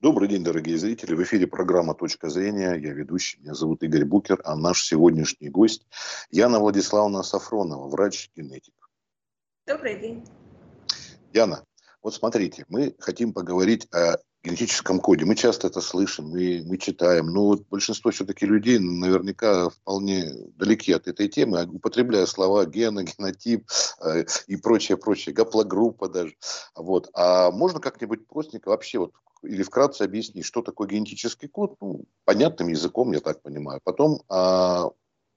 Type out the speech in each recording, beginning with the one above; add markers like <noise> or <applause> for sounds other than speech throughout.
Добрый день, дорогие зрители. В эфире программа «Точка зрения». Я ведущий. Меня зовут Игорь Букер. А наш сегодняшний гость Яна Владиславовна Сафронова, врач-генетик. Добрый день. Яна, вот смотрите, мы хотим поговорить о генетическом коде. Мы часто это слышим, мы, мы читаем, но вот большинство все-таки людей наверняка вполне далеки от этой темы, употребляя слова гена, генотип э, и прочее, прочее, гаплогруппа даже. Вот. А можно как-нибудь простенько вообще вот или вкратце объяснить, что такое генетический код, ну, понятным языком, я так понимаю. Потом, а,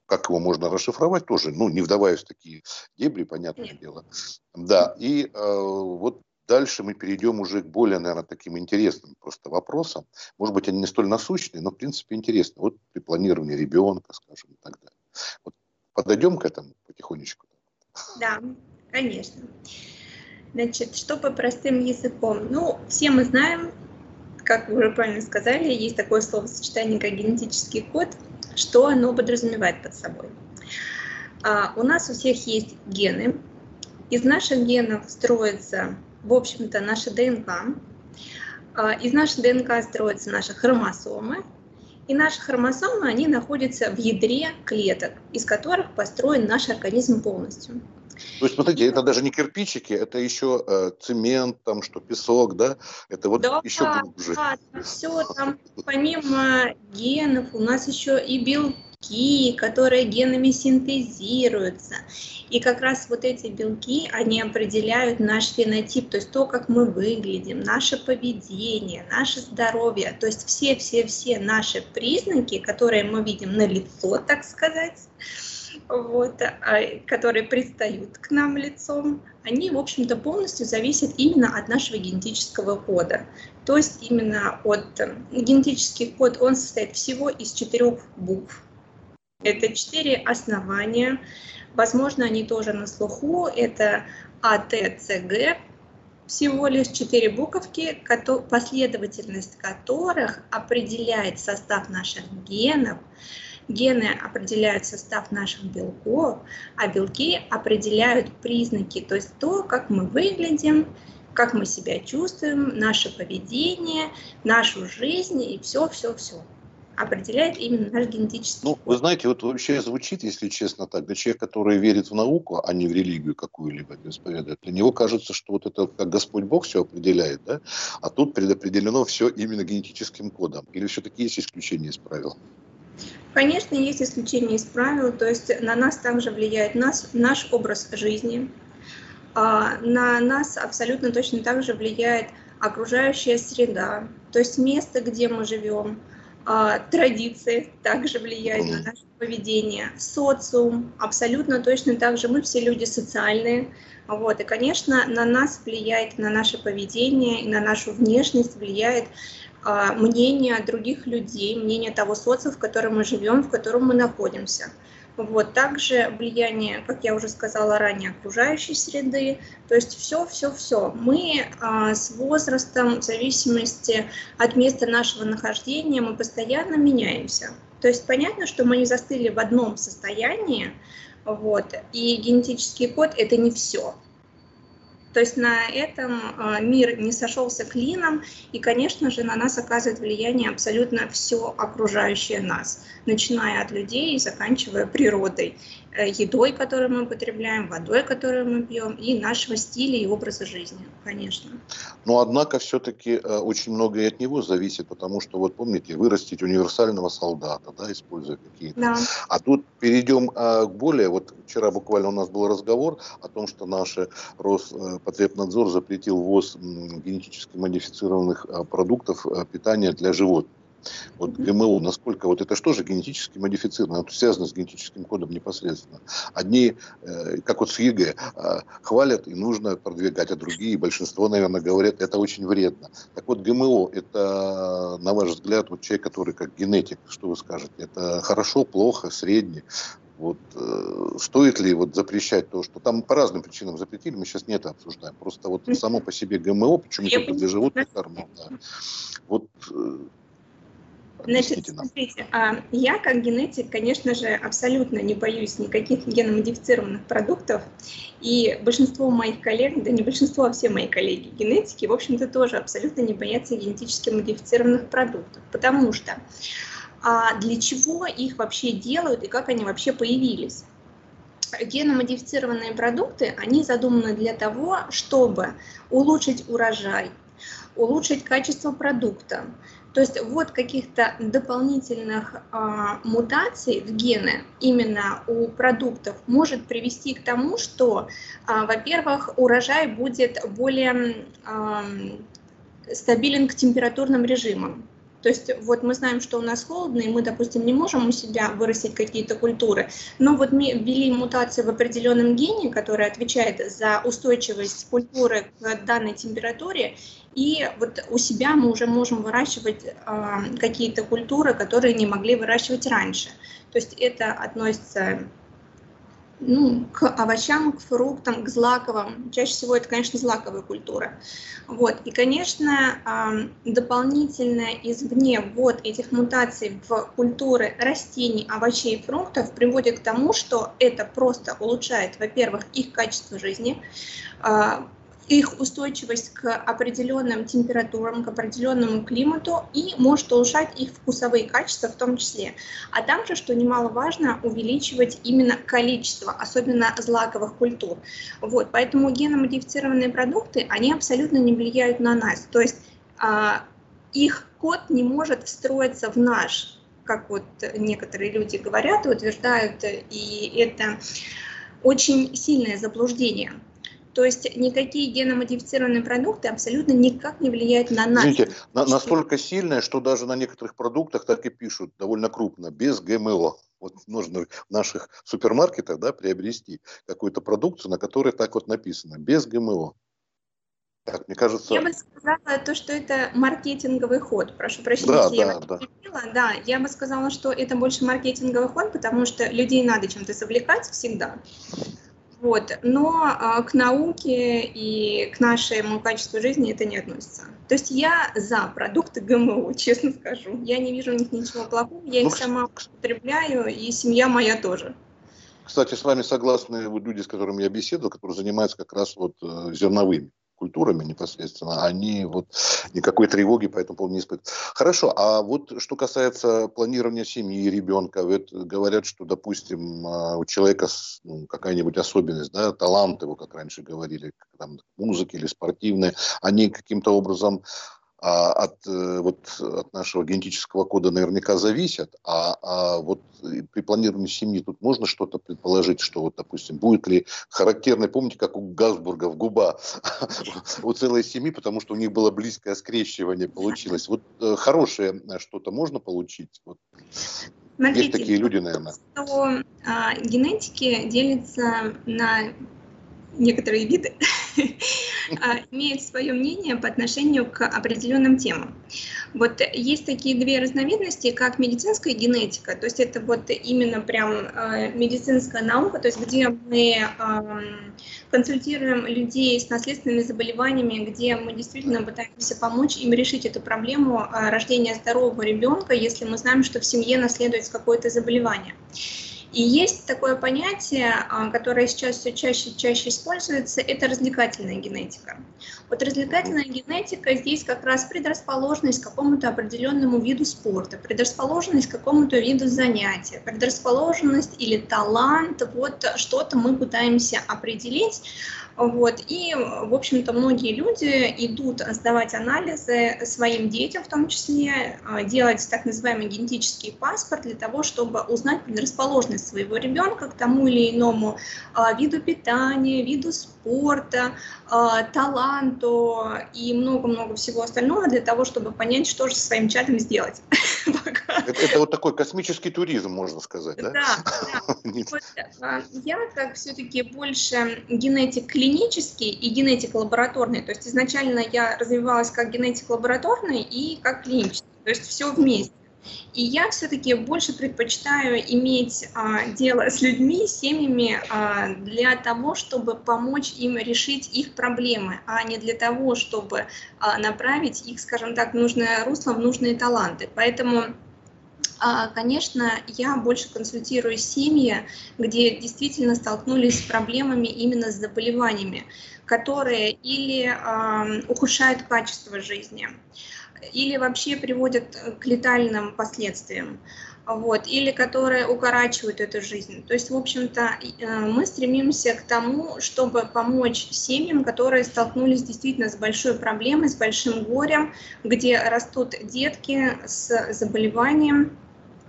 как его можно расшифровать тоже, ну, не вдаваясь в такие дебри, понятное дело. Да, и а, вот дальше мы перейдем уже к более, наверное, таким интересным просто вопросам. Может быть, они не столь насущные, но, в принципе, интересны. Вот при планировании ребенка, скажем, и так далее. Вот подойдем к этому потихонечку? Да, конечно. Значит, что по простым языком? Ну, все мы знаем, как вы уже правильно сказали, есть такое словосочетание, как генетический код, что оно подразумевает под собой. А, у нас у всех есть гены. Из наших генов строится, в общем-то, наша ДНК. А, из нашей ДНК строятся наши хромосомы. И наши хромосомы, они находятся в ядре клеток, из которых построен наш организм полностью. То есть, смотрите, это даже не кирпичики, это еще э, цемент, там что, песок, да? Это вот да, еще глубже. Да, все там, помимо генов, у нас еще и белки, которые генами синтезируются. И как раз вот эти белки, они определяют наш фенотип, то есть то, как мы выглядим, наше поведение, наше здоровье. То есть все-все-все наши признаки, которые мы видим на лицо, так сказать, вот, а, которые пристают к нам лицом, они, в общем-то, полностью зависят именно от нашего генетического кода. То есть именно от... Э, генетический код, он состоит всего из четырех букв. Это четыре основания. Возможно, они тоже на слуху. Это А, Т, С, Г. Всего лишь четыре буковки, последовательность которых определяет состав наших генов, Гены определяют состав наших белков, а белки определяют признаки, то есть то, как мы выглядим, как мы себя чувствуем, наше поведение, нашу жизнь и все-все-все определяет именно наш генетический Ну, вы знаете, вот вообще звучит, если честно так, для человека, который верит в науку, а не в религию какую-либо исповедует, для него кажется, что вот это как Господь Бог все определяет, да, а тут предопределено все именно генетическим кодом. Или все-таки есть исключения из правил? Конечно, есть исключения из правил, то есть на нас также влияет нас, наш образ жизни, а, на нас абсолютно точно так же влияет окружающая среда, то есть место, где мы живем, а, традиции также влияют на наше поведение, социум, абсолютно точно так же мы все люди социальные, вот, и, конечно, на нас влияет, на наше поведение, на нашу внешность влияет мнение других людей, мнение того социума, в котором мы живем, в котором мы находимся. Вот. Также влияние, как я уже сказала ранее, окружающей среды, то есть все, все, все. Мы а, с возрастом, в зависимости от места нашего нахождения, мы постоянно меняемся. То есть понятно, что мы не застыли в одном состоянии, вот, и генетический код – это не все. То есть на этом а, мир не сошелся клином, и, конечно же, на нас оказывает влияние абсолютно все окружающее нас, начиная от людей и заканчивая природой. Э, едой, которую мы употребляем, водой, которую мы пьем, и нашего стиля и образа жизни, конечно. Но однако все-таки э, очень многое от него зависит, потому что, вот помните, вырастить универсального солдата, да, используя какие-то. Да. А тут перейдем э, к более, вот вчера буквально у нас был разговор о том, что наш Роспотребнадзор запретил ввоз генетически модифицированных продуктов питания для животных. Вот ГМО, насколько вот это что же генетически модифицировано, это связано с генетическим кодом непосредственно. Одни, э, как вот с ЕГЭ, э, хвалят и нужно продвигать, а другие, большинство, наверное, говорят, это очень вредно. Так вот, ГМО, это, на ваш взгляд, вот человек, который как генетик, что вы скажете, это хорошо, плохо, средне? Вот, э, стоит ли вот запрещать то, что там по разным причинам запретили, мы сейчас не это обсуждаем. Просто вот само по себе ГМО, почему только для животных да. Вот Значит, смотрите, а, я как генетик, конечно же, абсолютно не боюсь никаких геномодифицированных продуктов, и большинство моих коллег, да не большинство, а все мои коллеги генетики, в общем-то, тоже абсолютно не боятся генетически модифицированных продуктов, потому что а для чего их вообще делают и как они вообще появились? Геномодифицированные продукты, они задуманы для того, чтобы улучшить урожай, улучшить качество продукта, то есть вот каких-то дополнительных а, мутаций в гены именно у продуктов может привести к тому, что, а, во-первых, урожай будет более а, стабилен к температурным режимам. То есть вот мы знаем, что у нас холодно, и мы, допустим, не можем у себя вырастить какие-то культуры, но вот мы ввели мутацию в определенном гене, которая отвечает за устойчивость культуры к данной температуре, и вот у себя мы уже можем выращивать э, какие-то культуры, которые не могли выращивать раньше. То есть это относится ну, к овощам, к фруктам, к злаковым. Чаще всего это, конечно, злаковая культура. Вот. И, конечно, дополнительно извне вот этих мутаций в культуры растений, овощей и фруктов приводит к тому, что это просто улучшает, во-первых, их качество жизни, а, их устойчивость к определенным температурам, к определенному климату и может улучшать их вкусовые качества в том числе. А также, что немаловажно, увеличивать именно количество, особенно злаковых культур. Вот, поэтому геномодифицированные продукты, они абсолютно не влияют на нас. То есть а, их код не может встроиться в наш, как вот некоторые люди говорят и утверждают, и это очень сильное заблуждение. То есть никакие геномодифицированные продукты абсолютно никак не влияют на нас. Видите, на, настолько сильное, что даже на некоторых продуктах так и пишут, довольно крупно, без ГМО. Вот нужно в наших супермаркетах да, приобрести какую-то продукцию, на которой так вот написано, без ГМО. Так, мне кажется... Я бы сказала то, что это маркетинговый ход. Прошу прощения, да, я да, да. да, я бы сказала, что это больше маркетинговый ход, потому что людей надо чем-то завлекать всегда. Вот. Но а, к науке и к нашему качеству жизни это не относится. То есть я за продукты ГМО, <laughs> честно скажу. Я не вижу у них ничего плохого, я ну, их сама употребляю, и семья моя тоже. Кстати, с вами согласны вот люди, с которыми я беседовал, которые занимаются как раз вот э, зерновыми культурами непосредственно, они вот никакой тревоги по этому поводу не испытывают. Хорошо, а вот что касается планирования семьи, ребенка, вот говорят, что, допустим, а, у человека ну, какая-нибудь особенность, да, талант его, как раньше говорили, там, музыки или спортивные, они каким-то образом а, от, э, вот, от нашего генетического кода наверняка зависят, а, а вот при планировании семьи тут можно что-то предположить, что вот, допустим, будет ли характерный, помните, как у Газбургов губа <laughs> у целой семьи, потому что у них было близкое скрещивание получилось. Вот э, хорошее что-то можно получить? Вот. Смотрите, Есть такие люди, наверное. Что а, генетики делятся на некоторые виды имеют свое мнение по отношению к определенным темам. Вот есть такие две разновидности, как медицинская генетика, то есть это вот именно прям а, медицинская наука, то есть где мы консультируем людей с наследственными заболеваниями, где мы действительно пытаемся помочь им решить эту проблему а, рождения здорового ребенка, если мы знаем, что в семье наследуется какое-то заболевание. И есть такое понятие, а, которое сейчас все чаще и чаще используется, это развлекательная генетика. Вот развлекательная генетика здесь как раз предрасположенность к какому-то определенному виду спорта, предрасположенность к какому-то виду занятия, предрасположенность или талант, вот что-то мы пытаемся определить, вот. И, в общем-то, многие люди идут сдавать анализы своим детям, в том числе, а, делать так называемый генетический паспорт для того, чтобы узнать предрасположенность своего ребенка к тому или иному а, виду питания, виду спорта, а, таланту и много-много всего остального для того, чтобы понять, что же со своим чадом сделать. Это, это вот такой космический туризм, можно сказать, да? Да, да. <laughs> Вот, я как все-таки больше генетик клинический и генетик лабораторный. То есть изначально я развивалась как генетик лабораторный и как клинический. То есть все вместе. И я все-таки больше предпочитаю иметь а, дело с людьми, с семьями а, для того, чтобы помочь им решить их проблемы, а не для того, чтобы а, направить их, скажем так, в нужное русло, в нужные таланты. Поэтому А, конечно, я больше консультирую семьи, где действительно столкнулись с проблемами именно с заболеваниями, которые или э, ухудшают качество жизни, или вообще приводят к летальным последствиям вот, или которые укорачивают эту жизнь. То есть, в общем-то, э, мы стремимся к тому, чтобы помочь семьям, которые столкнулись действительно с большой проблемой, с большим горем, где растут детки с заболеванием,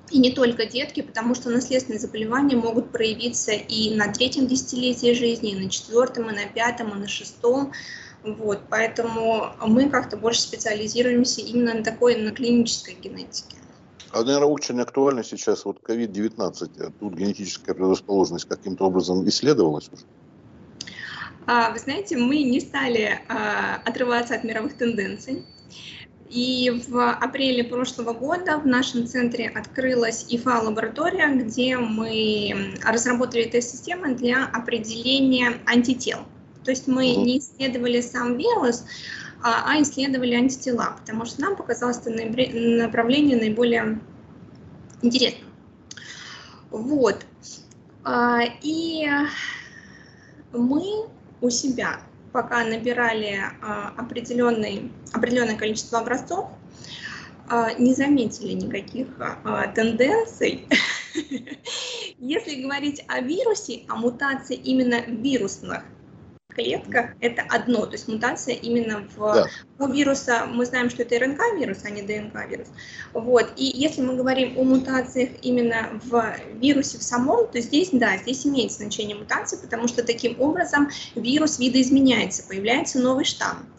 и не только детки, потому что наследственные заболевания могут проявиться и на третьем десятилетии жизни, и на четвертом, и на пятом, и на шестом. Вот, поэтому мы как-то больше специализируемся именно на такой, на клинической генетике. А, наверное, очень актуально сейчас вот COVID-19. Тут генетическая предрасположенность каким-то образом исследовалась уже? А, вы знаете, мы не стали а, отрываться от мировых тенденций. И в апреле прошлого года в нашем центре открылась ИФА-лаборатория, где мы разработали тест-системы для определения антител. То есть мы не исследовали сам вирус, а, а исследовали антитела, потому что нам показалось это направление наиболее интересным. Вот. А, и мы у себя, пока набирали а, определенный, определенное количество образцов, не заметили никаких тенденций. <laughs> Если говорить о вирусе, о мутации именно вирусных клетка – это одно, то есть мутация именно в да. у вируса, мы знаем, что это РНК-вирус, а не ДНК-вирус. Вот. И если мы говорим о мутациях именно в вирусе в самом, то здесь, да, здесь имеет значение мутации, потому что таким образом вирус видоизменяется, появляется новый штамм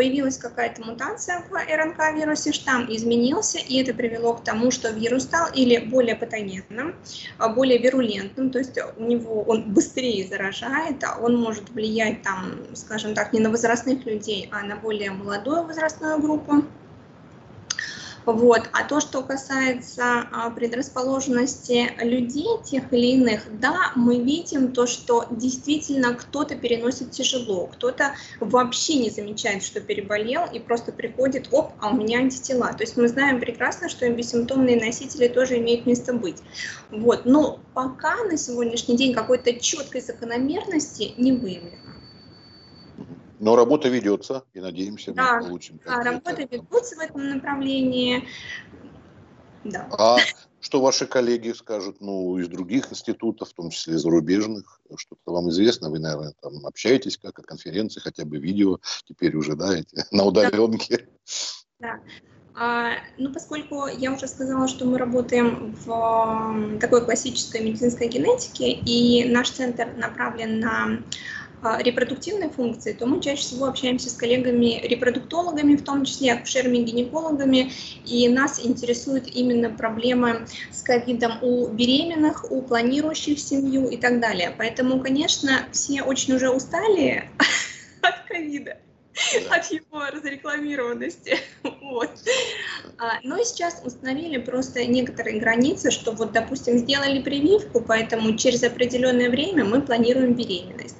появилась какая-то мутация в РНК-вирусе, штамм изменился, и это привело к тому, что вирус стал или более патогенным, а, более вирулентным, то есть у него он быстрее заражает, а он может влиять там, скажем так, не на возрастных людей, а на более молодую возрастную группу. Вот. А то, что касается а, предрасположенности людей, тех или иных, да, мы видим то, что действительно кто-то переносит тяжело, кто-то вообще не замечает, что переболел и просто приходит, оп, а у меня антитела. То есть мы знаем прекрасно, что бессимптомные носители тоже имеют место быть. Вот. Но пока на сегодняшний день какой-то четкой закономерности не выявлено. Но работа ведется, и надеемся, да, мы получим. Да, работа ведется в этом направлении. Да. А что ваши коллеги скажут, ну, из других институтов, в том числе зарубежных, что-то вам известно, вы, наверное, там общаетесь как о конференции, хотя бы видео теперь уже, да, эти, <laughs> на удаленке. Да. А, ну, поскольку я уже сказала, что мы работаем в такой классической медицинской генетике, и наш центр направлен на репродуктивной функции, то мы чаще всего общаемся с коллегами-репродуктологами, в том числе акушерами-гинекологами, и нас интересует именно проблемы с ковидом у беременных, у планирующих семью и так далее. Поэтому, конечно, все очень уже устали <laughs> от ковида от его разрекламированности. Вот. А, но сейчас установили просто некоторые границы, что вот, допустим, сделали прививку, поэтому через определенное время мы планируем беременность.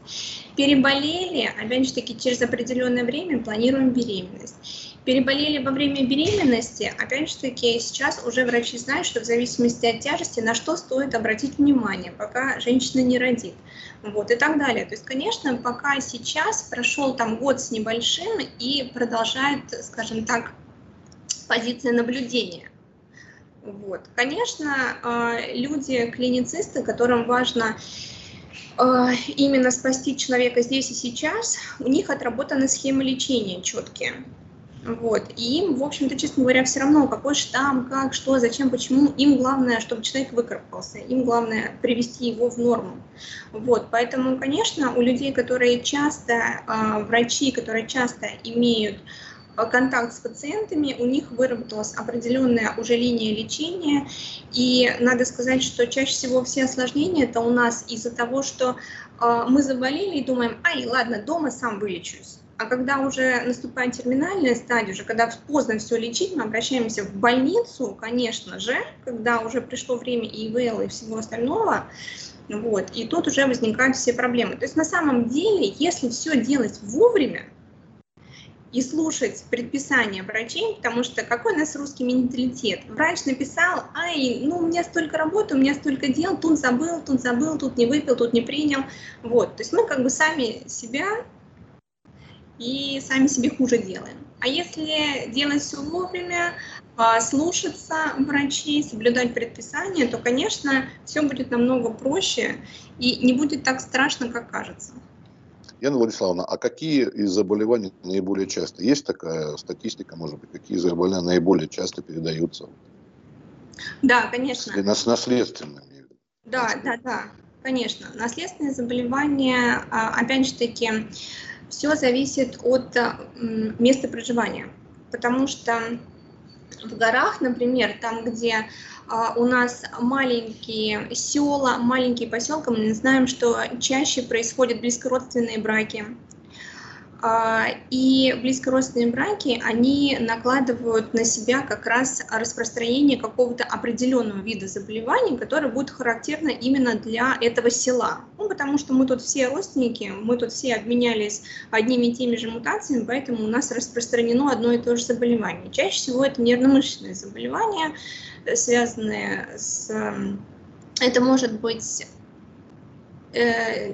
Переболели, опять же таки, через определенное время планируем беременность. Переболели во время беременности, опять же таки, сейчас уже врачи знают, что в зависимости от тяжести, на что стоит обратить внимание, пока женщина не родит. Вот, и так далее. То есть, конечно, пока сейчас прошел там год с небольшим и продолжает, скажем так, позиция наблюдения. Вот. Конечно, э, люди, клиницисты, которым важно именно спасти человека здесь и сейчас, у них отработаны схемы лечения четкие. Вот. И им, в общем-то, честно говоря, все равно, какой штамм, как, что, зачем, почему. Им главное, чтобы человек выкарабкался. Им главное привести его в норму. Вот. Поэтому, конечно, у людей, которые часто, э, врачи, которые часто имеют контакт с пациентами, у них выработалась определенная уже линия лечения, и надо сказать, что чаще всего все осложнения это у нас из-за того, что э, мы заболели и думаем, ай, ладно, дома сам вылечусь. А когда уже наступает терминальная стадия, уже когда поздно все лечить, мы обращаемся в больницу, конечно же, когда уже пришло время ИВЛ и всего остального, вот, и тут уже возникают все проблемы. То есть на самом деле, если все делать вовремя, и слушать предписания врачей, потому что какой у нас русский менталитет? Врач написал, ай, ну у меня столько работы, у меня столько дел, тут забыл, тут забыл, тут не выпил, тут не принял. Вот, то есть мы как бы сами себя и сами себе хуже делаем. А если делать все вовремя, а, слушаться врачей, соблюдать предписания, то, конечно, все будет намного проще и не будет так страшно, как кажется. Яна Владиславовна, а какие из заболеваний наиболее часто? Есть такая статистика, может быть, какие заболевания наиболее часто передаются? Да, конечно. Нас наследственными. Да, да, да, конечно. Наследственные заболевания, а, опять же таки, все зависит от места проживания, потому что в горах, например, там, где у нас маленькие села, маленькие поселки, мы знаем, что чаще происходят близкородственные браки, а, и близкородственные браки, они накладывают на себя как раз распространение какого-то определенного вида заболеваний, которое будет характерно именно для этого села. Ну, потому что мы тут все родственники, мы тут все обменялись одними и теми же мутациями, поэтому у нас распространено одно и то же заболевание. Чаще всего это нервно-мышечные заболевания, связанные с... Это может быть э,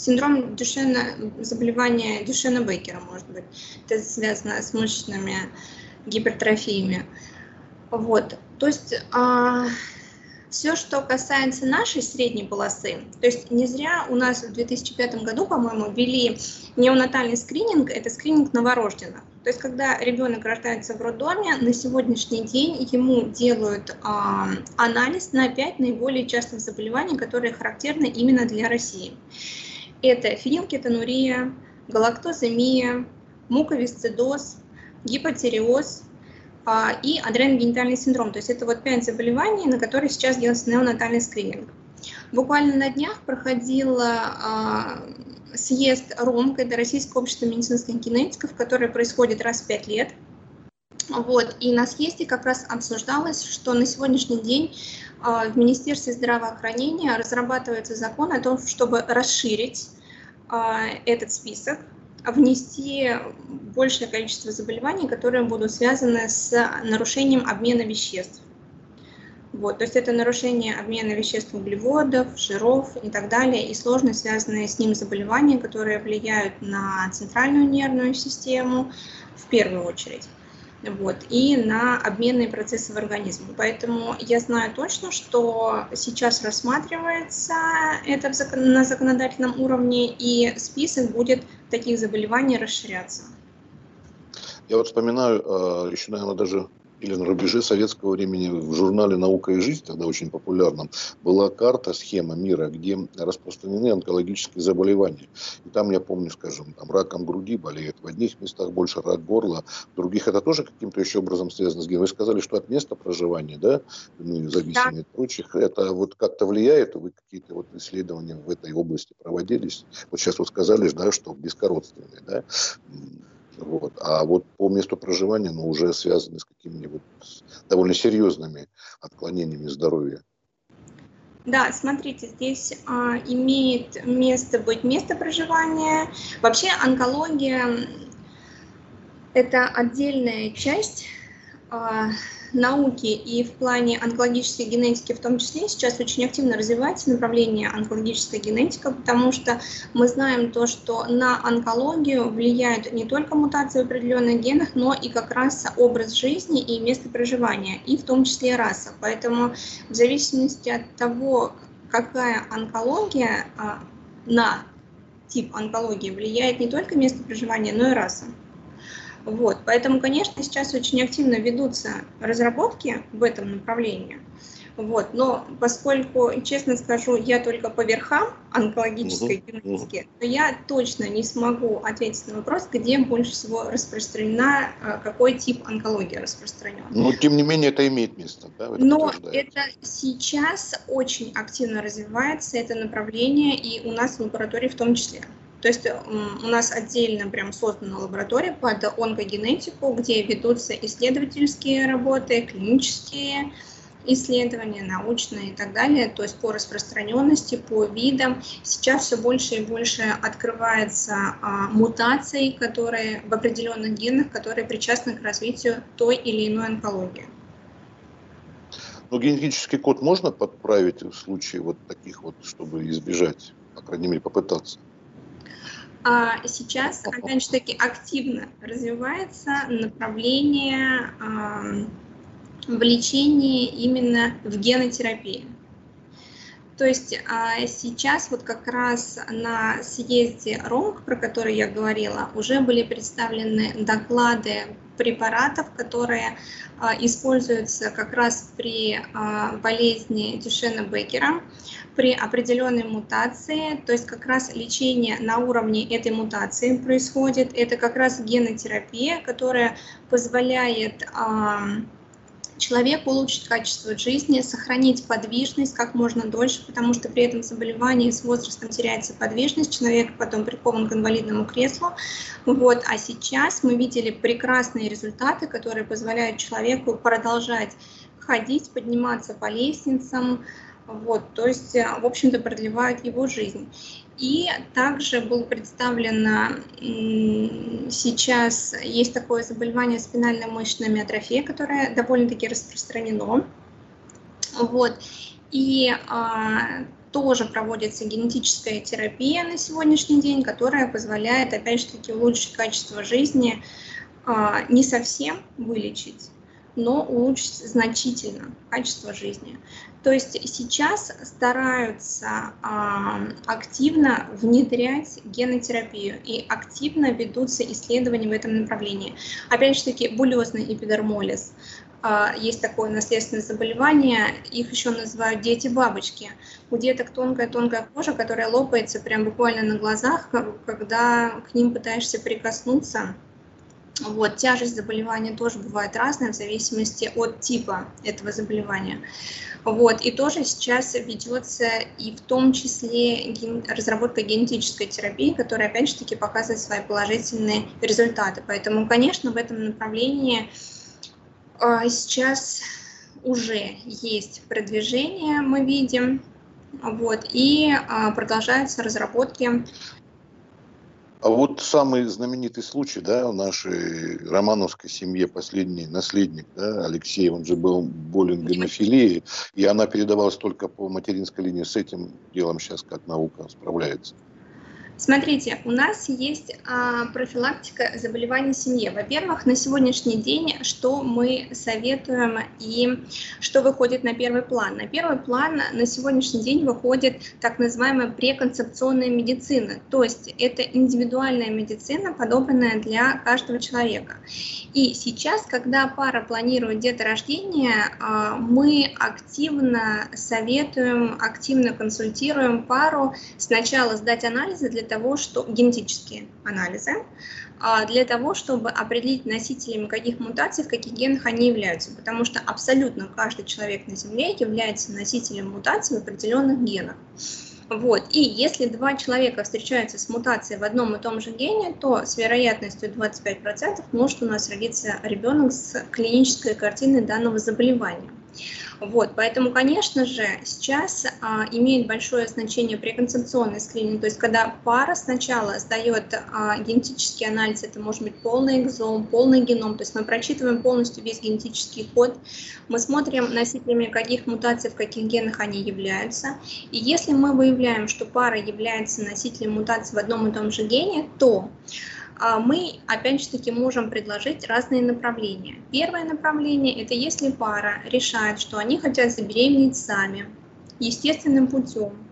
Синдром Дюшена, заболевание Дюшена Бейкера, может быть, это связано с мышечными гипертрофиями. Вот, то есть а, все, что касается нашей средней полосы, то есть не зря у нас в 2005 году, по-моему, ввели неонатальный скрининг, это скрининг новорожденных. То есть, когда ребенок рождается в роддоме, на сегодняшний день ему делают э, анализ на 5 наиболее частых заболеваний, которые характерны именно для России. Это фенилкетонурия, галактоземия, муковисцидоз, гипотереоз а, и адреногенитальный синдром. То есть это вот пять заболеваний, на которые сейчас делается неонатальный скрининг. Буквально на днях проходил а, съезд РОМК, это Российское общество медицинских генетиков, которое происходит раз в пять лет. Вот, и на съезде как раз обсуждалось, что на сегодняшний день а, в Министерстве здравоохранения разрабатывается закон о том, чтобы расширить а, этот список, внести большее количество заболеваний, которые будут связаны с нарушением обмена веществ. Вот, то есть это нарушение обмена веществ углеводов, жиров и так далее, и сложно связанные с ним заболевания, которые влияют на центральную нервную систему в первую очередь вот, и на обменные процессы в организме. Поэтому я знаю точно, что сейчас рассматривается это на законодательном уровне, и список будет таких заболеваний расширяться. Я вот вспоминаю, а, еще, наверное, даже или на рубеже советского времени в журнале «Наука и жизнь», тогда очень популярном, была карта, схема мира, где распространены онкологические заболевания. И там, я помню, скажем, там раком груди болеют, в одних местах больше рак горла, в других это тоже каким-то еще образом связано с геном. Вы сказали, что от места проживания, да, ну, зависимые да. от прочих, это вот как-то влияет, вы какие-то вот исследования в этой области проводились? Вот сейчас вот сказали, да, что бескородственные, да, вот. А вот по месту проживания, ну, уже связаны с какими-нибудь довольно серьезными отклонениями здоровья. Да, смотрите, здесь а, имеет место быть место проживания. Вообще онкология – это отдельная часть науки и в плане онкологической генетики в том числе сейчас очень активно развивается направление онкологическая генетика, потому что мы знаем то, что на онкологию влияют не только мутации в определенных генах, но и как раз образ жизни и место проживания, и в том числе раса. Поэтому в зависимости от того, какая онкология а, на тип онкологии влияет не только место проживания, но и раса. Вот, поэтому, конечно, сейчас очень активно ведутся разработки в этом направлении. Вот, но поскольку, честно скажу, я только по верхам онкологической uh-huh, генетики, uh-huh. то я точно не смогу ответить на вопрос, где больше всего распространена, а, какой тип онкологии распространен. Но тем не менее это имеет место, да? Но это сейчас очень активно развивается, это направление, и у нас в лаборатории в том числе. То есть у нас отдельно прям создана лаборатория под онкогенетику, где ведутся исследовательские работы, клинические, исследования научные и так далее, то есть по распространенности, по видам. Сейчас все больше и больше открывается а, мутаций, которые в определенных генах, которые причастны к развитию той или иной онкологии. Но генетический код можно подправить в случае вот таких вот, чтобы избежать, по крайней мере, попытаться? А сейчас, опять же таки, активно развивается направление э, в лечении именно в генотерапии. То есть а, сейчас вот как раз на съезде РОНК, про который я говорила, уже были представлены доклады препаратов, которые а, используются как раз при а, болезни Дюшена Беккера, при определенной мутации, то есть как раз лечение на уровне этой мутации происходит. Это как раз генотерапия, которая позволяет человеку улучшить качество жизни, сохранить подвижность как можно дольше, потому что при этом заболевании с возрастом теряется подвижность, человек потом прикован к инвалидному креслу. Вот. А сейчас мы видели прекрасные результаты, которые позволяют человеку продолжать ходить, подниматься по лестницам, вот, то есть, в общем-то, продлевают его жизнь. И также был представлено сейчас есть такое заболевание спинальной мышечной миотрофии, которое довольно-таки распространено. Вот. И а, тоже проводится генетическая терапия на сегодняшний день, которая позволяет, опять же таки, улучшить качество жизни, а, не совсем вылечить, но улучшить значительно качество жизни. То есть сейчас стараются э, активно внедрять генотерапию и активно ведутся исследования в этом направлении. Опять же таки, булезный эпидермолиз. Э, есть такое наследственное заболевание, их еще называют дети-бабочки. У деток тонкая-тонкая кожа, которая лопается прям буквально на глазах, когда к ним пытаешься прикоснуться. Вот, тяжесть заболевания тоже бывает разная в зависимости от типа этого заболевания. Вот, и тоже сейчас ведется и в том числе ген, разработка генетической терапии, которая опять же таки показывает свои положительные результаты. Поэтому, конечно, в этом направлении э, сейчас уже есть продвижение, мы видим, вот, и э, продолжаются разработки а вот самый знаменитый случай, да, в нашей романовской семье, последний наследник, да, Алексей, он же был болен гемофилией, и она передавалась только по материнской линии. С этим делом сейчас как наука справляется? Смотрите, у нас есть а, профилактика заболеваний в семье. Во-первых, на сегодняшний день что мы советуем и что выходит на первый план? На первый план на сегодняшний день выходит так называемая преконцепционная медицина, то есть это индивидуальная медицина, подобранная для каждого человека. И сейчас, когда пара планирует деторождение, а, мы активно советуем, активно консультируем пару сначала сдать анализы для того, что генетические анализы, для того, чтобы определить носителями каких мутаций, в каких генах они являются. Потому что абсолютно каждый человек на Земле является носителем мутаций в определенных генах. Вот. И если два человека встречаются с мутацией в одном и том же гене, то с вероятностью 25% может у нас родиться ребенок с клинической картиной данного заболевания. Вот, поэтому, конечно же, сейчас а, имеет большое значение преконцепционный скрининг, то есть когда пара сначала сдает а, генетический анализ, это может быть полный экзом, полный геном, то есть мы прочитываем полностью весь генетический код, мы смотрим носителями каких мутаций, в каких генах они являются, и если мы выявляем, что пара является носителем мутации в одном и том же гене, то мы, опять же таки, можем предложить разные направления. Первое направление – это если пара решает, что они хотят забеременеть сами, естественным путем, а,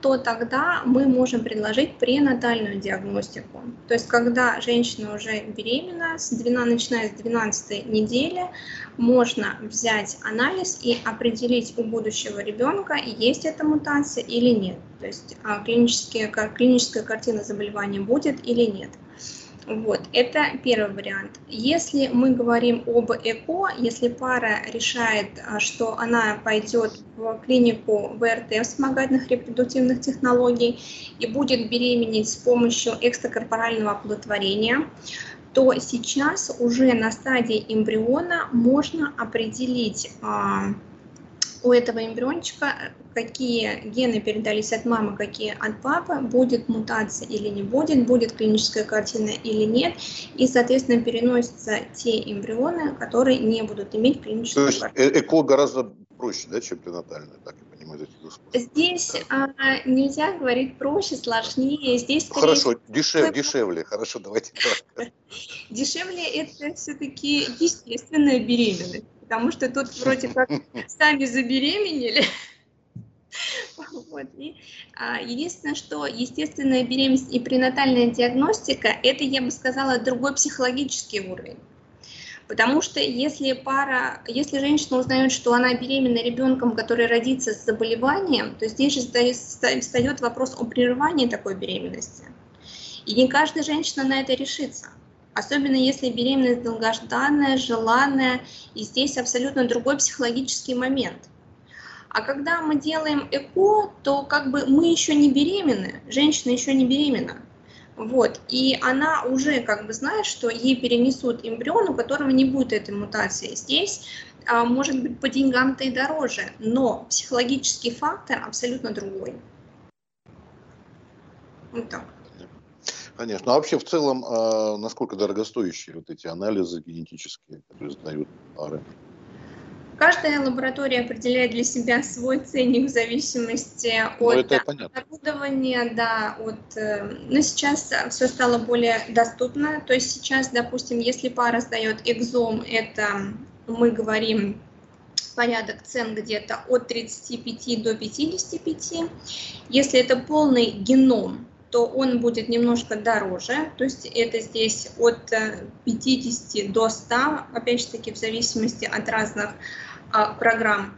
то тогда мы можем предложить пренатальную диагностику. То есть, когда женщина уже беременна, с 12, начиная с 12 недели, можно взять анализ и определить у будущего ребенка, есть эта мутация или нет. То есть а, клиническая, клиническая картина заболевания будет или нет. Вот, это первый вариант. Если мы говорим об ЭКО, если пара решает, а, что она пойдет в клинику ВРТ, вспомогательных репродуктивных технологий, и будет беременеть с помощью экстракорпорального оплодотворения, то сейчас уже на стадии эмбриона можно определить а, у этого эмбриончика, какие гены передались от мамы, какие от папы, будет мутация или не будет, будет клиническая картина или нет, и, соответственно, переносятся те эмбрионы, которые не будут иметь клиническую картину. То есть ЭКО гораздо проще, да, чем пренатальная, так я понимаю, Здесь а, нельзя говорить проще, сложнее. Здесь скорее... Хорошо, дешев, дешевле, хорошо, давайте так. <laughs> Дешевле это все-таки естественная беременность потому что тут вроде как <laughs> сами забеременели. <laughs> Вот. И, а, единственное, что естественная беременность и пренатальная диагностика, это, я бы сказала, другой психологический уровень. Потому что если пара, если женщина узнает, что она беременна ребенком, который родится с заболеванием, то здесь же встает вопрос о прерывании такой беременности. И не каждая женщина на это решится особенно если беременность долгожданная, желанная, и здесь абсолютно другой психологический момент. А когда мы делаем ЭКО, то как бы мы еще не беременны, женщина еще не беременна. Вот, и она уже как бы знает, что ей перенесут эмбрион, у которого не будет этой мутации. Здесь а, может быть по деньгам-то и дороже, но психологический фактор абсолютно другой. Вот так. Конечно. А вообще в целом, а, насколько дорогостоящие вот эти анализы генетические, которые сдают пары? Каждая лаборатория определяет для себя свой ценник в зависимости ну, от оборудования, да, от. Э, но сейчас все стало более доступно. То есть сейчас, допустим, если пара сдает экзом, это мы говорим порядок цен где-то от 35 до 55. Если это полный геном, то он будет немножко дороже, то есть это здесь от 50 э, до 100, опять же таки в зависимости от разных а, программ.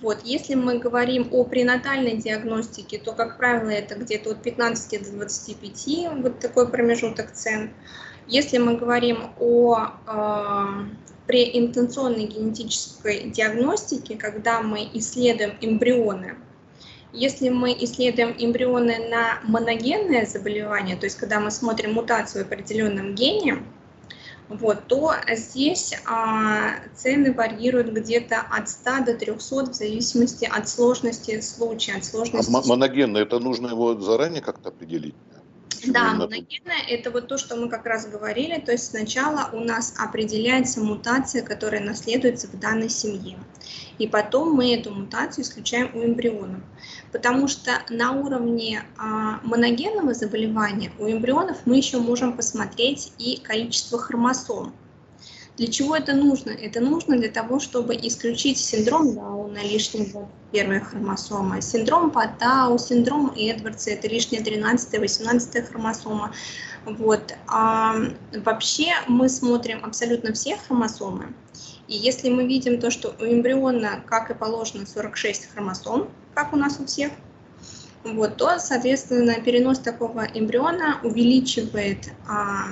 Вот. Если мы говорим о пренатальной диагностике, то, как правило, это где-то от 15 до 25, вот такой промежуток цен. Если мы говорим о э, преинтенционной генетической диагностике, когда мы исследуем эмбрионы, если мы исследуем эмбрионы на моногенное заболевание, то есть когда мы смотрим мутацию в определенном гене, вот, то здесь а, цены варьируют где-то от 100 до 300 в зависимости от сложности случая, от сложности... А моногенное, это нужно его заранее как-то определить? Да, моногенное – это вот то, что мы как раз говорили, то есть сначала у нас определяется мутация, которая наследуется в данной семье, и потом мы эту мутацию исключаем у эмбрионов, потому что на уровне а, моногенного заболевания у эмбрионов мы еще можем посмотреть и количество хромосом, для чего это нужно? Это нужно для того, чтобы исключить синдром Дауна, лишнего первая хромосома, синдром Патау, синдром Эдвардса, это лишняя 13-18 хромосома. Вот. А вообще мы смотрим абсолютно все хромосомы. И если мы видим то, что у эмбриона, как и положено, 46 хромосом, как у нас у всех, вот, то, соответственно, перенос такого эмбриона увеличивает а,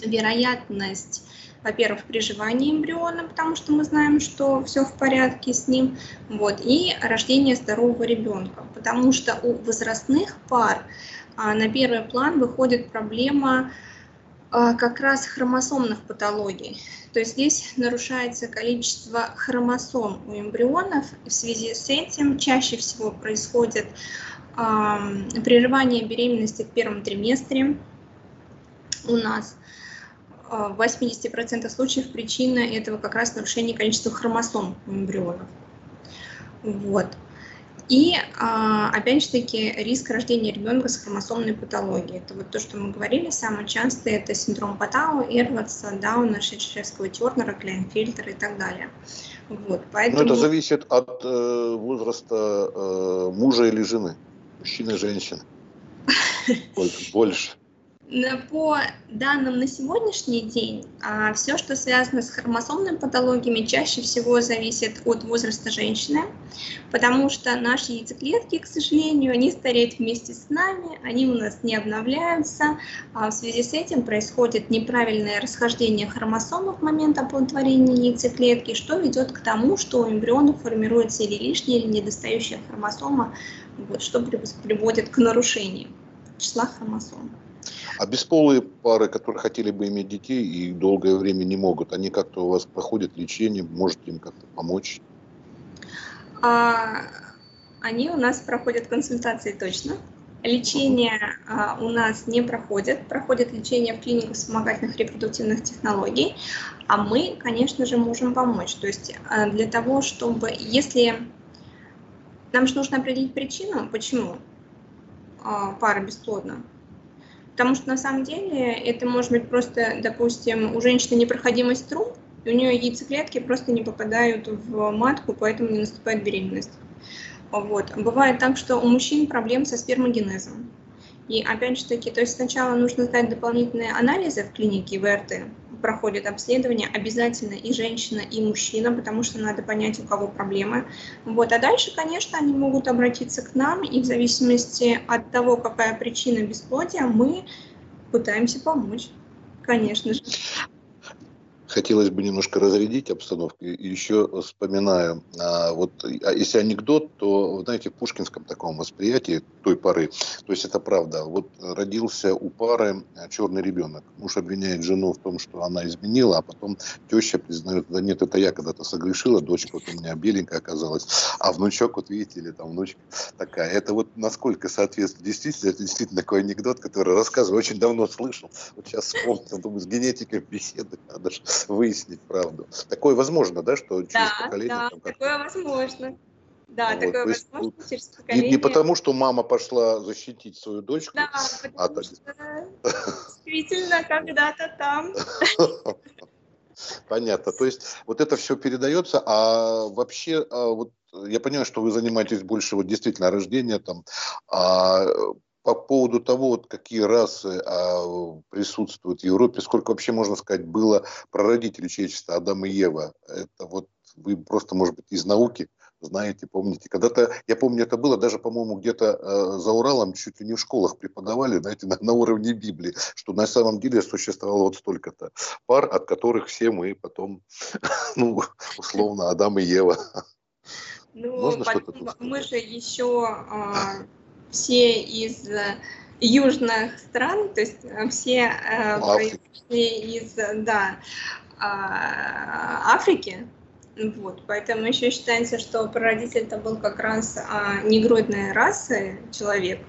вероятность во-первых, приживание эмбриона, потому что мы знаем, что все в порядке с ним, вот, и рождение здорового ребенка, потому что у возрастных пар а, на первый план выходит проблема а, как раз хромосомных патологий. То есть здесь нарушается количество хромосом у эмбрионов, и в связи с этим чаще всего происходит а, прерывание беременности в первом триместре у нас в 80% случаев причина этого как раз нарушение количества хромосом у эмбрионов. Вот. И, а, опять же таки, риск рождения ребенка с хромосомной патологией. Это вот то, что мы говорили, самое частое это синдром Патау, Эрватса, Дауна, Шетчевского, Тернера, Клейнфельтера и так далее. Вот, поэтому... Но это зависит от э, возраста э, мужа или жены, мужчины и женщины. <laughs> Больше. По данным на сегодняшний день, а, все, что связано с хромосомными патологиями, чаще всего зависит от возраста женщины, потому что наши яйцеклетки, к сожалению, они стареют вместе с нами, они у нас не обновляются. А в связи с этим происходит неправильное расхождение хромосом в момент оплодотворения яйцеклетки, что ведет к тому, что у эмбриона формируется или лишняя, или недостающая хромосома, вот, что приводит к нарушению числа хромосом. А бесполые пары, которые хотели бы иметь детей и долгое время не могут, они как-то у вас проходят лечение, можете им как-то помочь? А, они у нас проходят консультации точно. Лечение а, у нас не проходит, проходит лечение в клинике вспомогательных репродуктивных технологий, а мы, конечно же, можем помочь. То есть а, для того, чтобы, если нам же нужно определить причину, почему а, пара бесплодна, потому что на самом деле это может быть просто, допустим, у женщины непроходимость труб, и у нее яйцеклетки просто не попадают в матку, поэтому не наступает беременность. Вот. Бывает так, что у мужчин проблем со спермогенезом. И опять же таки, то есть сначала нужно сдать дополнительные анализы в клинике ВРТ, проходит обследование обязательно и женщина, и мужчина, потому что надо понять, у кого проблемы. Вот. А дальше, конечно, они могут обратиться к нам, и в зависимости от того, какая причина бесплодия, мы пытаемся помочь, конечно же хотелось бы немножко разрядить обстановку. И еще вспоминаю, а, вот а если анекдот, то, знаете, в пушкинском таком восприятии той поры, то есть это правда, вот родился у пары черный ребенок. Муж обвиняет жену в том, что она изменила, а потом теща признает, да нет, это я когда-то согрешила, дочка вот у меня беленькая оказалась, а внучок, вот видите, или там внучка такая. Это вот насколько соответствует действительно, это действительно такой анекдот, который рассказываю, очень давно слышал. Вот сейчас вспомнил, думаю, с генетикой беседы надо же выяснить правду. Такое возможно, да, что через да, поколение? Да, там, такое возможно. Да, вот, такое есть, возможно вот, через поколение. Не, не потому, что мама пошла защитить свою дочку. Да, а потому а, что действительно когда-то там. Понятно. То есть вот это все передается, а вообще а вот я понимаю, что вы занимаетесь больше вот действительно рождения там, а по поводу того, вот какие расы а, присутствуют в Европе, сколько вообще, можно сказать, было прародителей человечества, Адам и Ева. Это вот вы просто, может быть, из науки знаете, помните. Когда-то, я помню, это было даже, по-моему, где-то э, за Уралом, чуть ли не в школах преподавали, <laughs> знаете, на, на уровне Библии, что на самом деле существовало вот столько-то пар, от которых все мы потом, <laughs> ну, условно, Адам и Ева. Ну, Можно потом, мы же еще э, все из э, южных стран, то есть э, все э, произошли из да, а, Африки. Вот, поэтому еще считается, что прародитель это был как раз а, негрудная раса человек.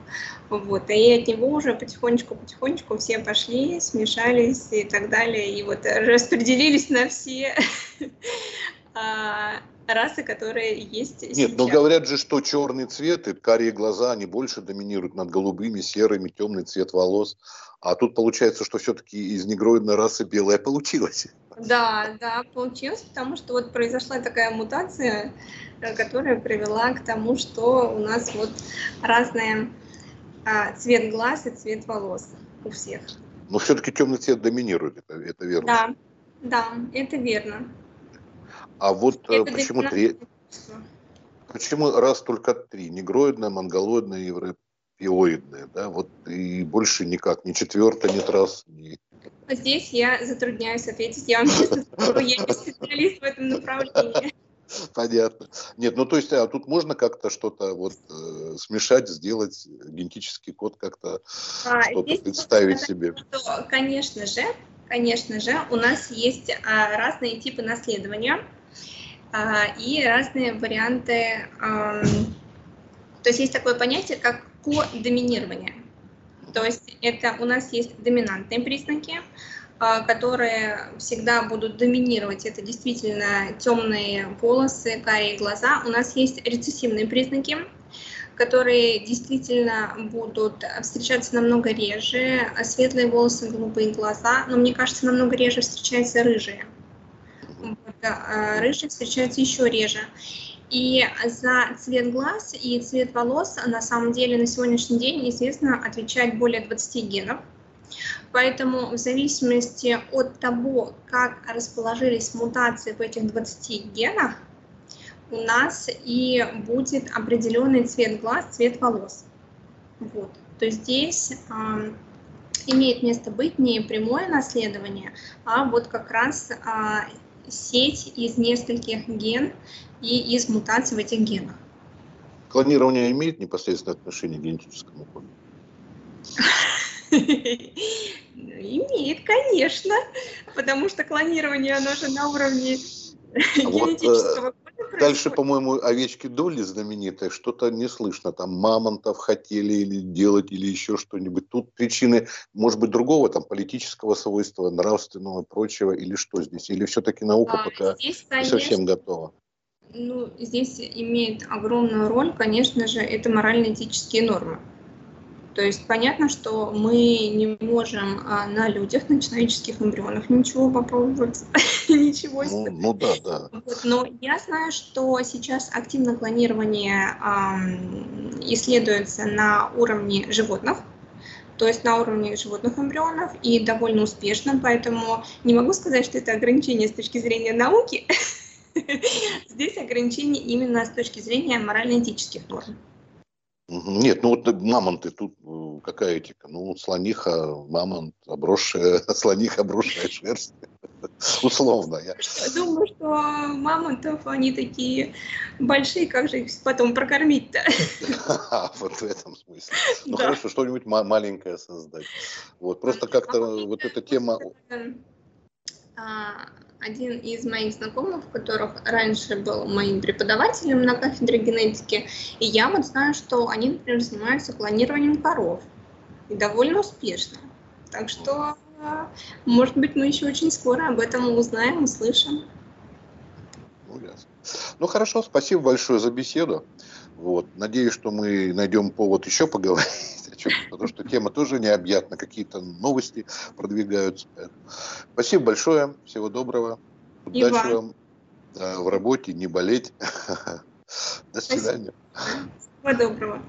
Вот, и от него уже потихонечку-потихонечку все пошли, смешались и так далее, и вот распределились на все <laughs> а, расы, которые есть Нет, сейчас. но говорят же, что черный цвет и карие глаза, они больше доминируют над голубыми, серыми, темный цвет волос. А тут получается, что все-таки из негроидной расы белая получилась. Да, да, получилось, потому что вот произошла такая мутация, э, которая привела к тому, что у нас вот разные а, цвет глаз и цвет волос у всех. Но все-таки темный цвет доминирует, это, это верно? Да, да, это верно. А вот э, Это почему три? Почему раз только три? Негроидная, монголоидная, европеоидная, да? Вот и больше никак, ни четвертая, ни трасс, ни... Здесь я затрудняюсь ответить. Я вам честно скажу, я не специалист в этом направлении. <laughs> Понятно. Нет, ну то есть, а тут можно как-то что-то вот э, смешать, сделать генетический код как-то а, что-то представить себе. Что, конечно же, конечно же, у нас есть а, разные типы наследования. И разные варианты. То есть есть такое понятие, как кодоминирование. То есть это у нас есть доминантные признаки, а, которые всегда будут доминировать. Это действительно темные волосы, карие глаза. У нас есть рецессивные признаки, которые действительно будут встречаться намного реже. Светлые волосы, голубые глаза, но мне кажется, намного реже встречаются рыжие. А, рыжий встречается еще реже. И за цвет глаз и цвет волос на самом деле на сегодняшний день известно отвечает более 20 генов. Поэтому в зависимости от того, как расположились мутации в этих 20 генах, у нас и будет определенный цвет глаз, цвет волос. Вот. То есть здесь э, имеет место быть не прямое наследование, а вот как раз э, сеть из нескольких ген и из мутаций в этих генах. Клонирование имеет непосредственное отношение к генетическому коду? <laughs> Имеет, конечно, потому что клонирование, оно же на уровне а э, дальше, по-моему, овечки доли знаменитые, что-то не слышно, там мамонтов хотели или делать, или еще что-нибудь. Тут причины, может быть, другого, там, политического свойства, нравственного, прочего, или что здесь? Или все-таки наука а, пока здесь, конечно, не совсем готова? Ну, здесь имеет огромную роль, конечно же, это морально-этические нормы. То есть понятно, что мы не можем а, на людях, на человеческих эмбрионах ничего попробовать, <laughs> ничего себе. Ну, ну да, да. Вот, но я знаю, что сейчас активно клонирование а, исследуется на уровне животных, то есть на уровне животных эмбрионов и довольно успешно, поэтому не могу сказать, что это ограничение с точки зрения науки. <laughs> Здесь ограничение именно с точки зрения морально-этических норм. Нет, ну вот мамонты, тут э, какая этика? Ну, слониха, мамонт, обросшая, <laughs> слониха, обросшая шерсть. <laughs> Условно. Я. Думаю, что мамонтов, они такие большие, как же их потом прокормить-то? <laughs> Вот в этом смысле. Ну хорошо, что-нибудь маленькое создать. Вот, просто как-то вот эта тема... А, один из моих знакомых, которых раньше был моим преподавателем на кафедре генетики, и я вот знаю, что они, например, занимаются клонированием коров, и довольно успешно. Так что, может быть, мы еще очень скоро об этом узнаем, услышим. Ну, ясно. Ну, хорошо, спасибо большое за беседу. Вот. Надеюсь, что мы найдем повод еще поговорить потому что тема тоже необъятна, какие-то новости продвигаются. Спасибо большое, всего доброго, удачи вам да, в работе, не болеть. <laughs> До свидания. Всего доброго.